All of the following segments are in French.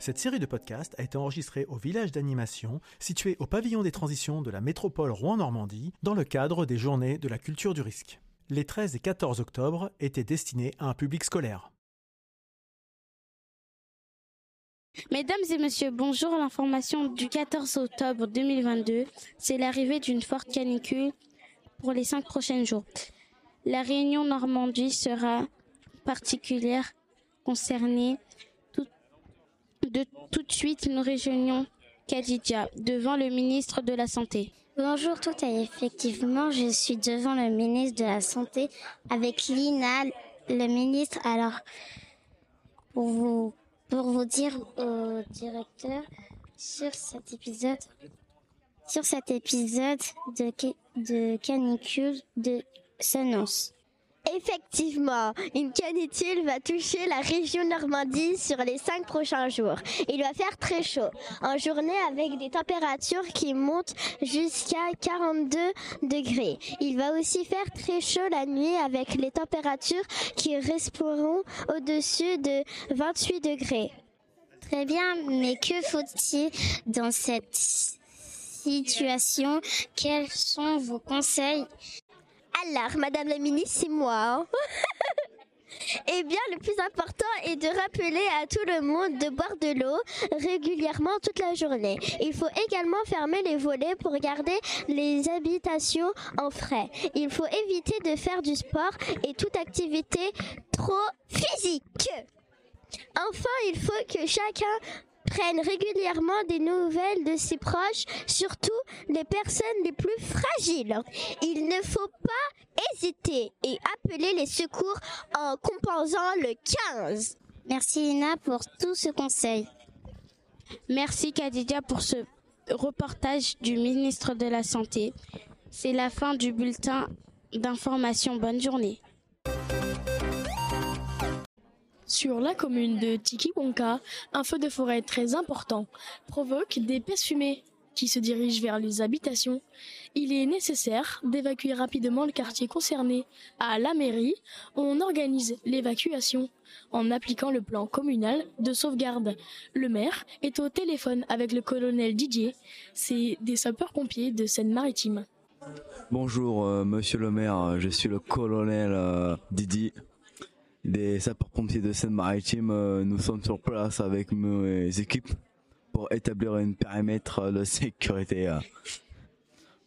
Cette série de podcasts a été enregistrée au village d'animation situé au pavillon des transitions de la métropole Rouen-Normandie dans le cadre des journées de la culture du risque. Les 13 et 14 octobre étaient destinés à un public scolaire. Mesdames et messieurs, bonjour. L'information du 14 octobre 2022, c'est l'arrivée d'une forte canicule pour les cinq prochains jours. La réunion Normandie sera particulière concernée. De tout de suite, nous réunions Kadidia devant le ministre de la Santé. Bonjour tout et effectivement, je suis devant le ministre de la Santé avec Lina, le ministre. Alors, pour vous, pour vous dire au directeur sur cet épisode, sur cet épisode de, de canicule de s'annonce. Effectivement, une canicule va toucher la région Normandie sur les cinq prochains jours. Il va faire très chaud, en journée avec des températures qui montent jusqu'à 42 degrés. Il va aussi faire très chaud la nuit avec les températures qui resteront au-dessus de 28 degrés. Très bien, mais que faut-il dans cette situation? Quels sont vos conseils? Alors, Madame la ministre, c'est moi. Hein. Eh bien, le plus important est de rappeler à tout le monde de boire de l'eau régulièrement toute la journée. Il faut également fermer les volets pour garder les habitations en frais. Il faut éviter de faire du sport et toute activité trop physique. Enfin, il faut que chacun prennent régulièrement des nouvelles de ses proches, surtout les personnes les plus fragiles. Il ne faut pas hésiter et appeler les secours en composant le 15. Merci Lina pour tout ce conseil. Merci Kadidia pour ce reportage du ministre de la Santé. C'est la fin du bulletin d'information. Bonne journée. Sur la commune de Tikiwonka, un feu de forêt très important provoque des pièces fumées qui se dirigent vers les habitations. Il est nécessaire d'évacuer rapidement le quartier concerné. À la mairie, on organise l'évacuation en appliquant le plan communal de sauvegarde. Le maire est au téléphone avec le colonel Didier. C'est des sapeurs-pompiers de Seine-Maritime. Bonjour, euh, monsieur le maire, je suis le colonel euh, Didier des sapeurs-pompiers de Seine-Maritime, euh, nous sommes sur place avec mes équipes pour établir un périmètre de sécurité euh,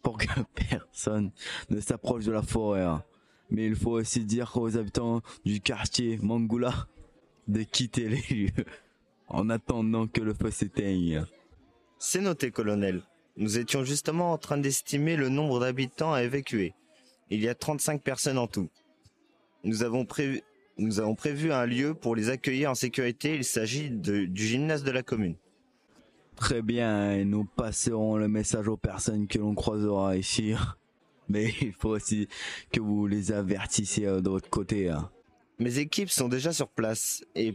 pour que personne ne s'approche de la forêt. Hein. Mais il faut aussi dire aux habitants du quartier Mangoula de quitter les lieux en attendant que le feu s'éteigne. C'est noté, colonel. Nous étions justement en train d'estimer le nombre d'habitants à évacuer. Il y a 35 personnes en tout. Nous avons prévu, nous avons prévu un lieu pour les accueillir en sécurité. Il s'agit du gymnase de la commune. Très bien, et nous passerons le message aux personnes que l'on croisera ici. Mais il faut aussi que vous les avertissiez de votre côté. Hein. Mes équipes sont déjà sur place et,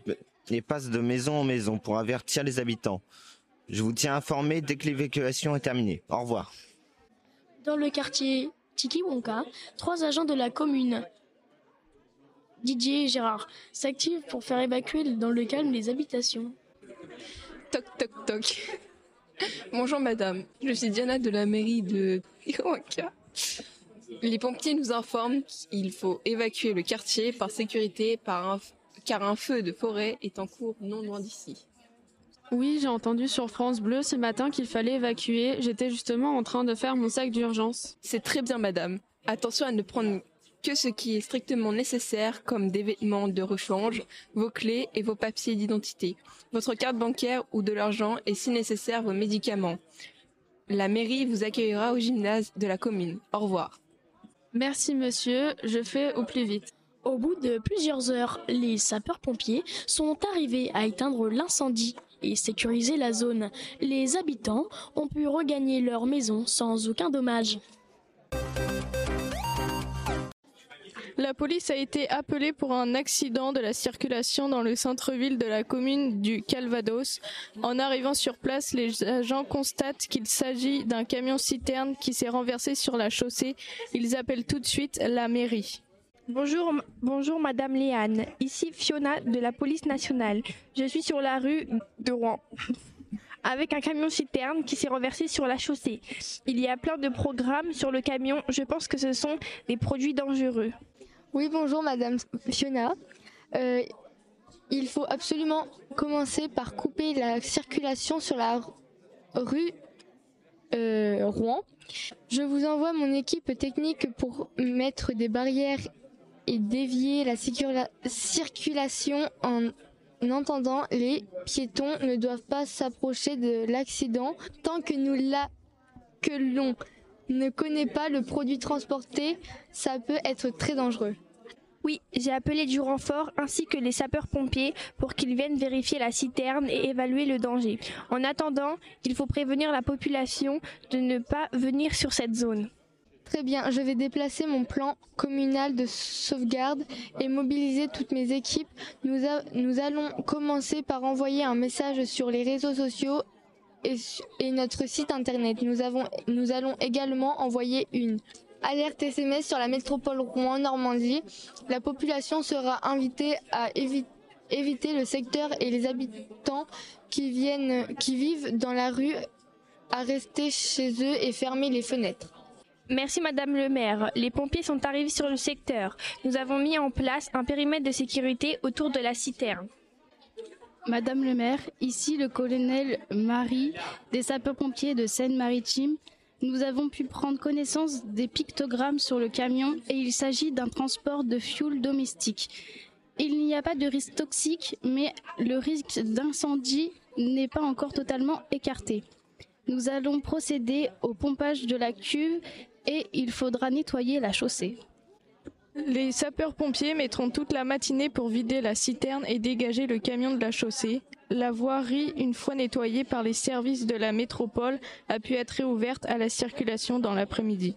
et passent de maison en maison pour avertir les habitants. Je vous tiens informé dès que l'évacuation est terminée. Au revoir. Dans le quartier Tikiwonka, trois agents de la commune Didier et Gérard s'activent pour faire évacuer dans le calme les habitations. Toc toc toc. Bonjour madame, je suis Diana de la mairie de Tijuana. Les pompiers nous informent qu'il faut évacuer le quartier par sécurité par car un feu de forêt est en cours non loin d'ici. Oui, j'ai entendu sur France Bleu ce matin qu'il fallait évacuer. J'étais justement en train de faire mon sac d'urgence. C'est très bien madame. Attention à ne prendre que ce qui est strictement nécessaire comme des vêtements de rechange, vos clés et vos papiers d'identité, votre carte bancaire ou de l'argent et si nécessaire vos médicaments. La mairie vous accueillera au gymnase de la commune. Au revoir. Merci monsieur, je fais au plus vite. Au bout de plusieurs heures, les sapeurs-pompiers sont arrivés à éteindre l'incendie et sécuriser la zone. Les habitants ont pu regagner leur maison sans aucun dommage. La police a été appelée pour un accident de la circulation dans le centre-ville de la commune du Calvados. En arrivant sur place, les agents constatent qu'il s'agit d'un camion citerne qui s'est renversé sur la chaussée. Ils appellent tout de suite la mairie. Bonjour, bonjour Madame Léane. Ici Fiona de la police nationale. Je suis sur la rue de Rouen avec un camion citerne qui s'est renversé sur la chaussée. Il y a plein de programmes sur le camion. Je pense que ce sont des produits dangereux. Oui, bonjour Madame Fiona. Euh, il faut absolument commencer par couper la circulation sur la rue euh, Rouen. Je vous envoie mon équipe technique pour mettre des barrières et dévier la circulation en entendant les piétons ne doivent pas s'approcher de l'accident tant que nous la que l'on ne connaît pas le produit transporté, ça peut être très dangereux. Oui, j'ai appelé du renfort ainsi que les sapeurs-pompiers pour qu'ils viennent vérifier la citerne et évaluer le danger. En attendant, il faut prévenir la population de ne pas venir sur cette zone. Très bien, je vais déplacer mon plan communal de sauvegarde et mobiliser toutes mes équipes. Nous, nous allons commencer par envoyer un message sur les réseaux sociaux et, notre site internet. Nous, avons, nous allons également envoyer une alerte SMS sur la métropole Rouen-Normandie. La population sera invitée à éviter le secteur et les habitants qui, viennent, qui vivent dans la rue à rester chez eux et fermer les fenêtres. Merci Madame le maire. Les pompiers sont arrivés sur le secteur. Nous avons mis en place un périmètre de sécurité autour de la citerne. Madame le maire, ici le colonel Marie des sapeurs-pompiers de Seine-Maritime nous avons pu prendre connaissance des pictogrammes sur le camion et il s'agit d'un transport de fioul domestique. Il n'y a pas de risque toxique, mais le risque d'incendie n'est pas encore totalement écarté. Nous allons procéder au pompage de la cuve et il faudra nettoyer la chaussée. Les sapeurs-pompiers mettront toute la matinée pour vider la citerne et dégager le camion de la chaussée. La voirie, une fois nettoyée par les services de la métropole, a pu être réouverte à la circulation dans l'après-midi.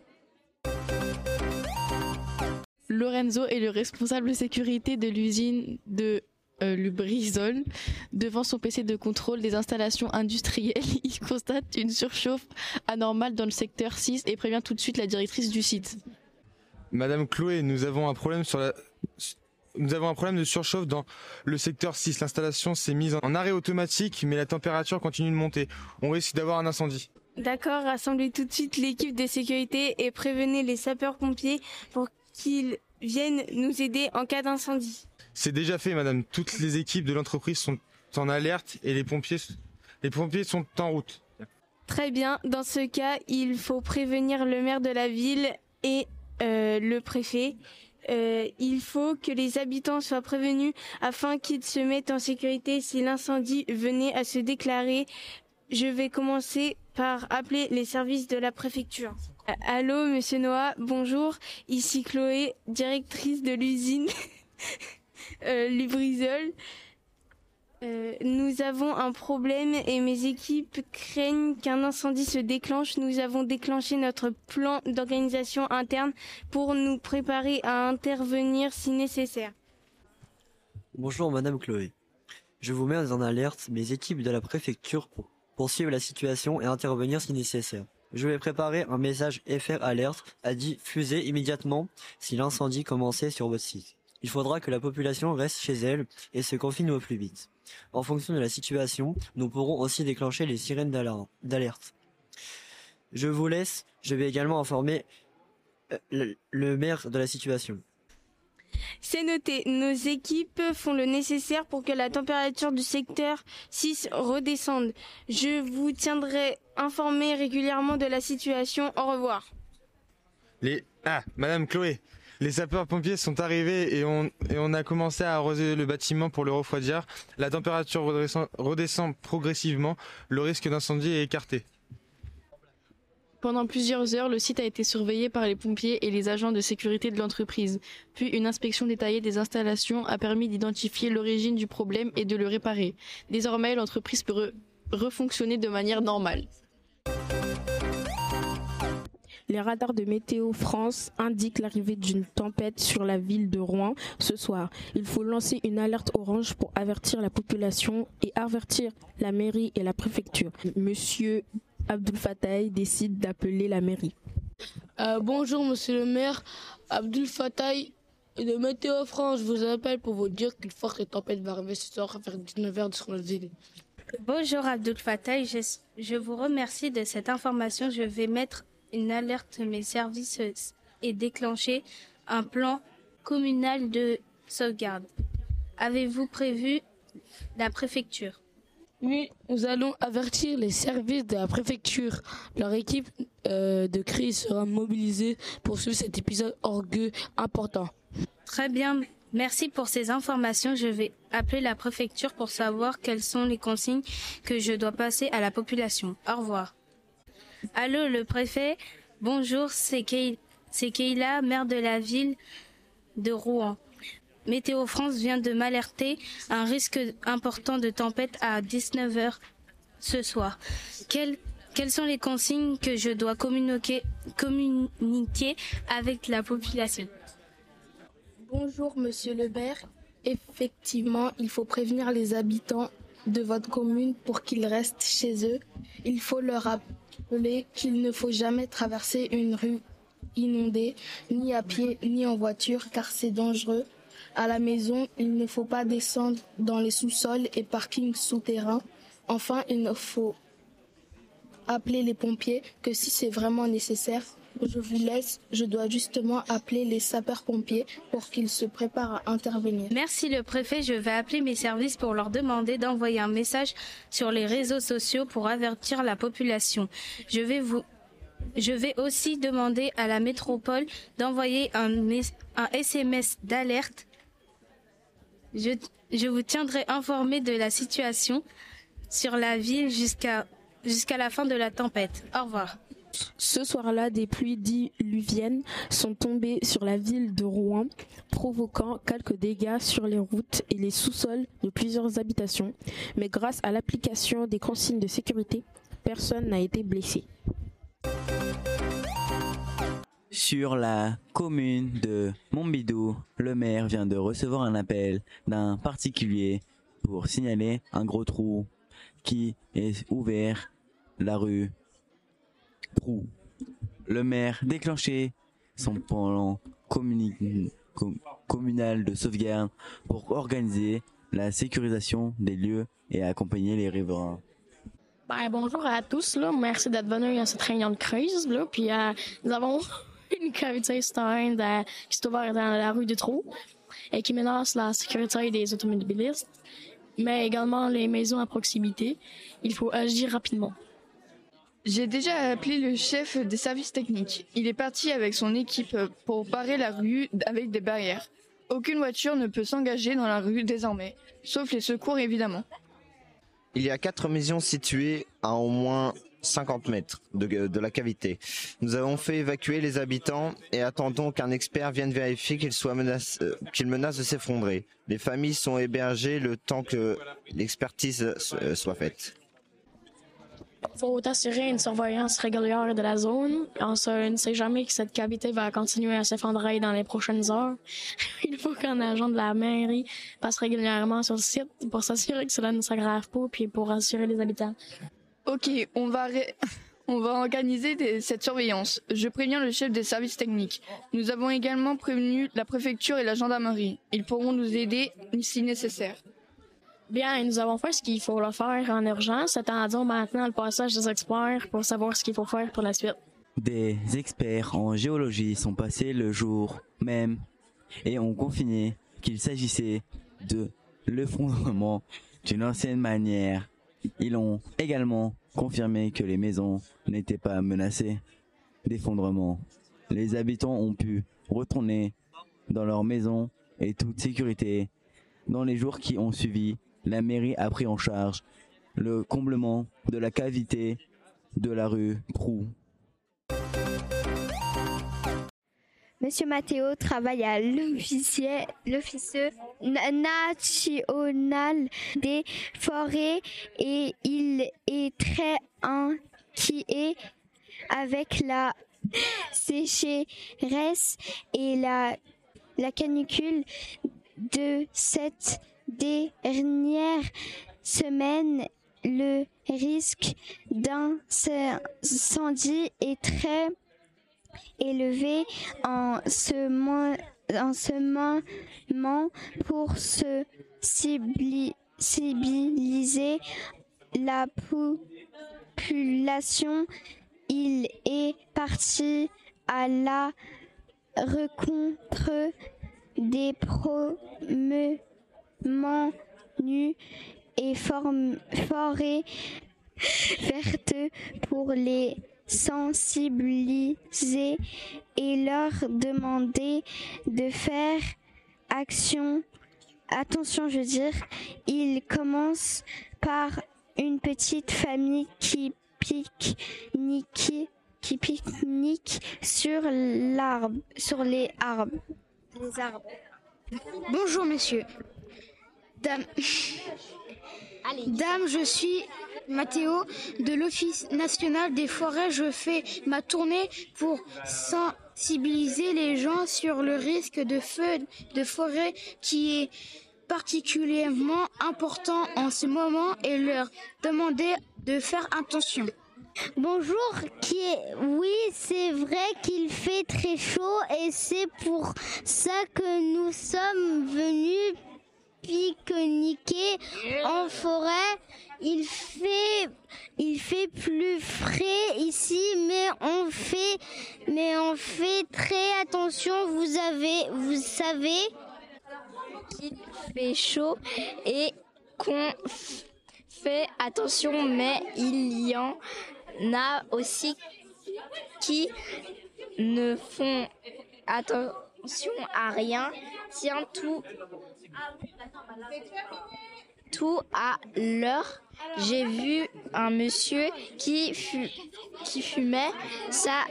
Lorenzo est le responsable sécurité de l'usine de euh, Lubrizol. Devant son PC de contrôle des installations industrielles, il constate une surchauffe anormale dans le secteur 6 et prévient tout de suite la directrice du site. Madame Chloé, nous avons un problème sur la nous avons un problème de surchauffe dans le secteur 6. L'installation s'est mise en arrêt automatique, mais la température continue de monter. On risque d'avoir un incendie. D'accord, rassemblez tout de suite l'équipe de sécurité et prévenez les sapeurs-pompiers pour qu'ils viennent nous aider en cas d'incendie. C'est déjà fait, madame. Toutes les équipes de l'entreprise sont en alerte et les pompiers, les pompiers sont en route. Très bien. Dans ce cas, il faut prévenir le maire de la ville et euh, le préfet. Euh, il faut que les habitants soient prévenus afin qu'ils se mettent en sécurité si l'incendie venait à se déclarer. Je vais commencer par appeler les services de la préfecture. Euh, allô, monsieur Noah, bonjour. Ici Chloé, directrice de l'usine euh, Lubrizol. Euh, nous avons un problème et mes équipes craignent qu'un incendie se déclenche. Nous avons déclenché notre plan d'organisation interne pour nous préparer à intervenir si nécessaire. Bonjour Madame Chloé. Je vous mets en alerte mes équipes de la préfecture pour poursuivre la situation et intervenir si nécessaire. Je vais préparer un message FR Alerte à diffuser immédiatement si l'incendie commençait sur votre site. Il faudra que la population reste chez elle et se confine au plus vite. En fonction de la situation, nous pourrons aussi déclencher les sirènes d'alerte. Je vous laisse, je vais également informer euh, le, maire de la situation. C'est noté. Nos équipes font le nécessaire pour que la température du secteur 6 redescende. Je vous tiendrai informé régulièrement de la situation. Au revoir. Les... Ah, Madame Chloé, les sapeurs-pompiers sont arrivés et on, et on a commencé à arroser le bâtiment pour le refroidir. La température redescend, progressivement. Le risque d'incendie est écarté. Pendant plusieurs heures, le site a été surveillé par les pompiers et les agents de sécurité de l'entreprise. Puis une inspection détaillée des installations a permis d'identifier l'origine du problème et de le réparer. Désormais, l'entreprise peut refonctionner de manière normale. Les radars de Météo France indiquent l'arrivée d'une tempête sur la ville de Rouen ce soir. Il faut lancer une alerte orange pour avertir la population et avertir la mairie et la préfecture. Monsieur Abdul Fattah décide d'appeler la mairie. Euh, bonjour monsieur le maire. Abdul Fattah de Météo France, je vous appelle pour vous dire qu'une forte tempête va arriver ce soir vers 19h sur notre ville. Bonjour Abdul Fattah, je, je vous remercie de cette information. Je vais mettre une alerte mes services et déclencher un plan communal de sauvegarde. Avez-vous prévu la préfecture? Oui, nous allons avertir les services de la préfecture. Leur équipe euh, de crise sera mobilisée pour suivre cet épisode orgueux important. Très bien, merci pour ces informations. Je vais appeler la préfecture pour savoir quelles sont les consignes que je dois passer à la population. Au revoir. Allô, le préfet Bonjour, c'est Keila, maire de la ville de Rouen. Météo France vient de m'alerter un risque important de tempête à 19h ce soir. Quelles, sont les consignes que je dois communiquer, communiquer avec la population? Bonjour Monsieur le maire. Effectivement, il faut prévenir les habitants de votre commune pour qu'ils restent chez eux. Il faut leur rappeler qu'il ne faut jamais traverser une rue inondée, ni à pied, ni en voiture, car c'est dangereux. À la maison, il ne faut pas descendre dans les sous-sols et parkings souterrains. Enfin, il ne faut appeler les pompiers que si c'est vraiment nécessaire. Je vous laisse, je dois justement appeler les sapeurs-pompiers pour qu'ils se préparent à intervenir. Merci le préfet, je vais appeler mes services pour leur demander d'envoyer un message sur les réseaux sociaux pour avertir la population. Je vais vous je vais aussi demander à la métropole d'envoyer un, SMS d'alerte je, vous tiendrai informé de la situation sur la ville jusqu'à jusqu'à la fin de la tempête. Au revoir. Ce soir-là, des pluies diluviennes sont tombées sur la ville de Rouen, provoquant quelques dégâts sur les routes et les sous-sols de plusieurs habitations. Mais grâce à l'application des consignes de sécurité, personne n'a été blessé sur la commune de Montbidou, le maire vient de recevoir un appel d'un particulier pour signaler un gros trou qui est ouvert la rue Le maire déclenché son plan communal de sauvegarde pour organiser la sécurisation des lieux et accompagner les riverains. Ben, bonjour à tous, merci d'être venus à cette réunion de crise. Puis, euh, nous avons une cavité Stein qui se trouve dans la rue du Trou et qui menace la sécurité des automobilistes, mais également les maisons à proximité. Il faut agir rapidement. J'ai déjà appelé le chef des services techniques. Il est parti avec son équipe pour barrer la rue avec des barrières. Aucune voiture ne peut s'engager dans la rue désormais, sauf les secours évidemment. Il y a quatre maisons situées à au moins 50 mètres de, la cavité. Nous avons fait évacuer les habitants et attendons qu'un expert vienne vérifier qu'il soit euh, qu'il menace de s'effondrer. Les familles sont hébergées le temps que l'expertise euh, soit faite. Il faut assurer une surveillance régulière de la zone. On ne sait jamais que cette cavité va continuer à s'effondrer dans les prochaines heures. Il faut qu'un agent de la mairie passe régulièrement sur le site pour s'assurer que cela ne s'aggrave pas, puis pour assurer les habitants. Ok, on va, on va organiser cette surveillance. Je préviens le chef des services techniques. Nous avons également prévenu la préfecture et la gendarmerie. Ils pourront nous aider si nécessaire. Bien, nous avons fait ce qu'il faut faire en urgence. Attendons maintenant le passage des experts pour savoir ce qu'il faut faire pour la suite. Des experts en géologie sont passés le jour même et ont confiné qu'il s'agissait de l'effondrement d'une ancienne manière ils ont également confirmé que les maisons n'étaient pas menacées d'effondrement. Les habitants ont pu retourner dans leurs maisons et toute sécurité. Dans les jours qui ont suivi, la mairie a pris en charge le comblement de la cavité de la rue Prou. Monsieur Matteo travaille à l'office national des forêts et il est très inquiet avec la sécheresse et la, la canicule de cette dernière semaine. Le risque d'incendie est très élevé en ce, en ce moment pour se civiliser la population. Il est parti à la rencontre des promements nus et forêts vertes pour les sensibiliser et leur demander de faire action. Attention, je veux dire, il commence par une petite famille qui pique-nique qui pique-nique sur l'arbre, sur les arbres. Les arbres. Bonjour messieurs. Dame. Dame, je suis Mathéo de l'Office national des forêts. Je fais ma tournée pour sensibiliser les gens sur le risque de feu de forêt qui est particulièrement important en ce moment et leur demander de faire attention. Bonjour, qui est... oui, c'est vrai qu'il fait très chaud et c'est pour ça que nous sommes venus pique-niquer en forêt. Il fait, il fait plus frais ici, mais on fait, mais on fait très attention. Vous avez, vous savez qu'il fait chaud et qu'on fait attention, mais il y en a aussi qui ne font attention à rien. Tiens, tout, tout à l'heure, j'ai vu un monsieur qui, fu- qui fumait sa,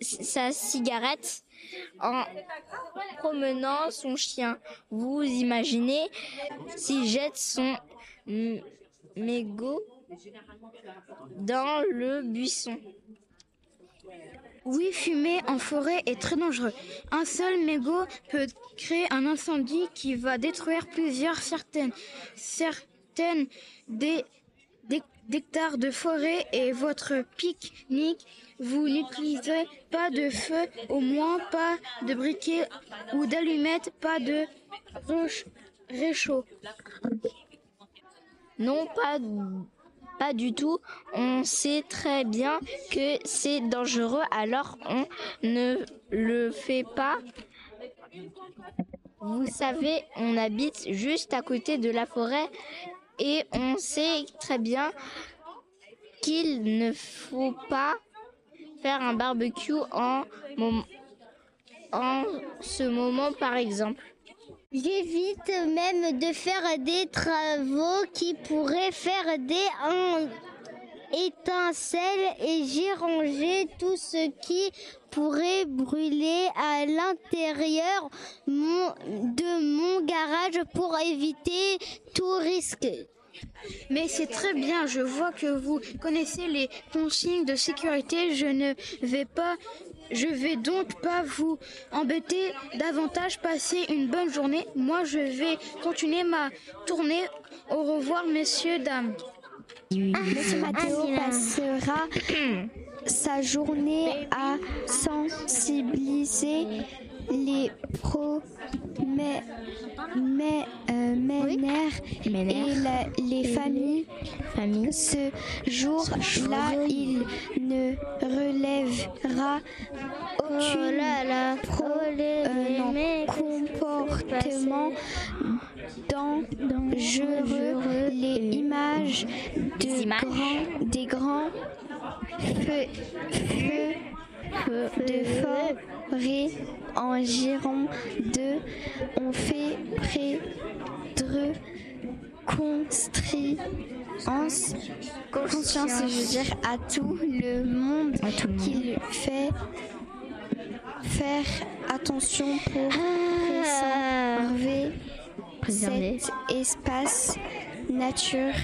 sa cigarette en promenant son chien. Vous imaginez s'il jette son mégot dans le buisson. Oui, fumer en forêt est très dangereux. Un seul mégot peut créer un incendie qui va détruire plusieurs certaines, certaines des, des- d'hectares de forêt et votre pique-nique. Vous n'utilisez pas de feu, au moins pas de briquet ou d'allumettes, pas de roche- réchaud. Non, pas, pas du tout. On sait très bien que c'est dangereux, alors on ne le fait pas. Vous savez, on habite juste à côté de la forêt et on sait très bien qu'il ne faut pas faire un barbecue en, en ce moment, par exemple. J'évite même de faire des travaux qui pourraient faire des étincelles et j'ai rangé tout ce qui pourrait brûler à l'intérieur de mon garage pour éviter tout risque. Mais c'est très bien, je vois que vous connaissez les consignes de sécurité. Je ne vais pas, je vais donc pas vous embêter davantage. Passer une bonne journée. Moi, je vais continuer ma tournée. Au revoir, messieurs, dames. Monsieur Mathéo passera sa journée à sensibiliser les pro mais, mais, euh, et la- les familles. Ce jour-là, il ne relèvera aucun pro- euh, non, comportement dangereux. Les images de grands, des grands feux, feux de forêt en giron de ont fait prendre conscience, conscience, je veux dire, à tout le monde qu'il fait faire attention pour préserver, Préserver. cet espace naturel.